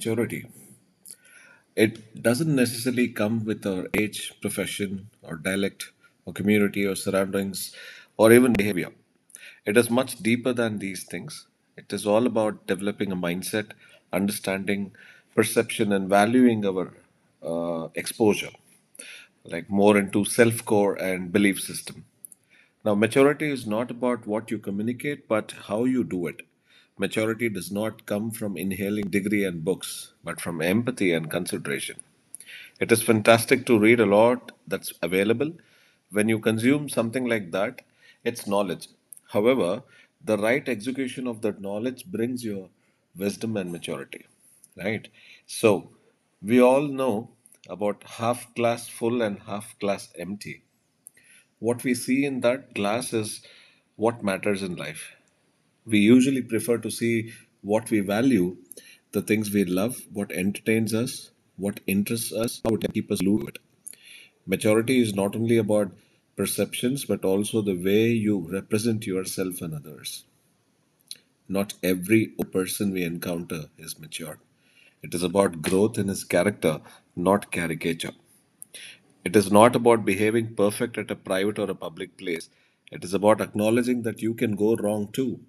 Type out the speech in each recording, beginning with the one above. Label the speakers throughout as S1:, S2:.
S1: maturity. It doesn't necessarily come with our age, profession, or dialect, or community, or surroundings, or even behavior. It is much deeper than these things. It is all about developing a mindset, understanding, perception, and valuing our uh, exposure, like more into self core and belief system. Now, maturity is not about what you communicate, but how you do it. Maturity does not come from inhaling degree and books, but from empathy and consideration. It is fantastic to read a lot that's available. When you consume something like that, it's knowledge. However, the right execution of that knowledge brings your wisdom and maturity, right? So, we all know about half glass full and half glass empty. What we see in that glass is what matters in life. We usually prefer to see what we value, the things we love, what entertains us, what interests us, how it keep us glued to it. Maturity is not only about perceptions, but also the way you represent yourself and others. Not every person we encounter is mature. It is about growth in his character, not caricature. It is not about behaving perfect at a private or a public place. It is about acknowledging that you can go wrong too.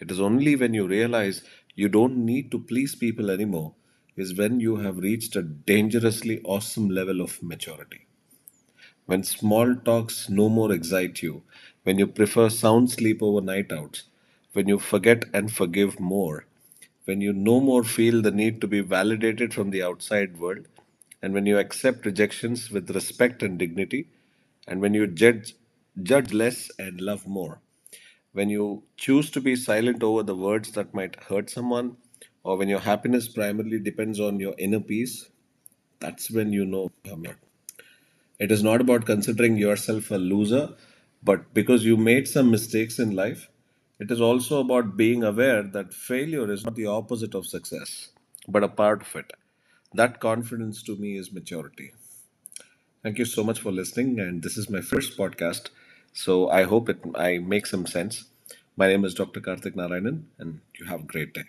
S1: It is only when you realize you don't need to please people anymore is when you have reached a dangerously awesome level of maturity. When small talks no more excite you, when you prefer sound sleep over night outs, when you forget and forgive more, when you no more feel the need to be validated from the outside world, and when you accept rejections with respect and dignity, and when you judge judge less and love more, when you choose to be silent over the words that might hurt someone, or when your happiness primarily depends on your inner peace, that's when you know you're. It is not about considering yourself a loser, but because you made some mistakes in life, it is also about being aware that failure is not the opposite of success, but a part of it. That confidence to me is maturity. Thank you so much for listening, and this is my first podcast, so I hope it I make some sense. My name is Dr. Karthik Narayanan, and you have a great day.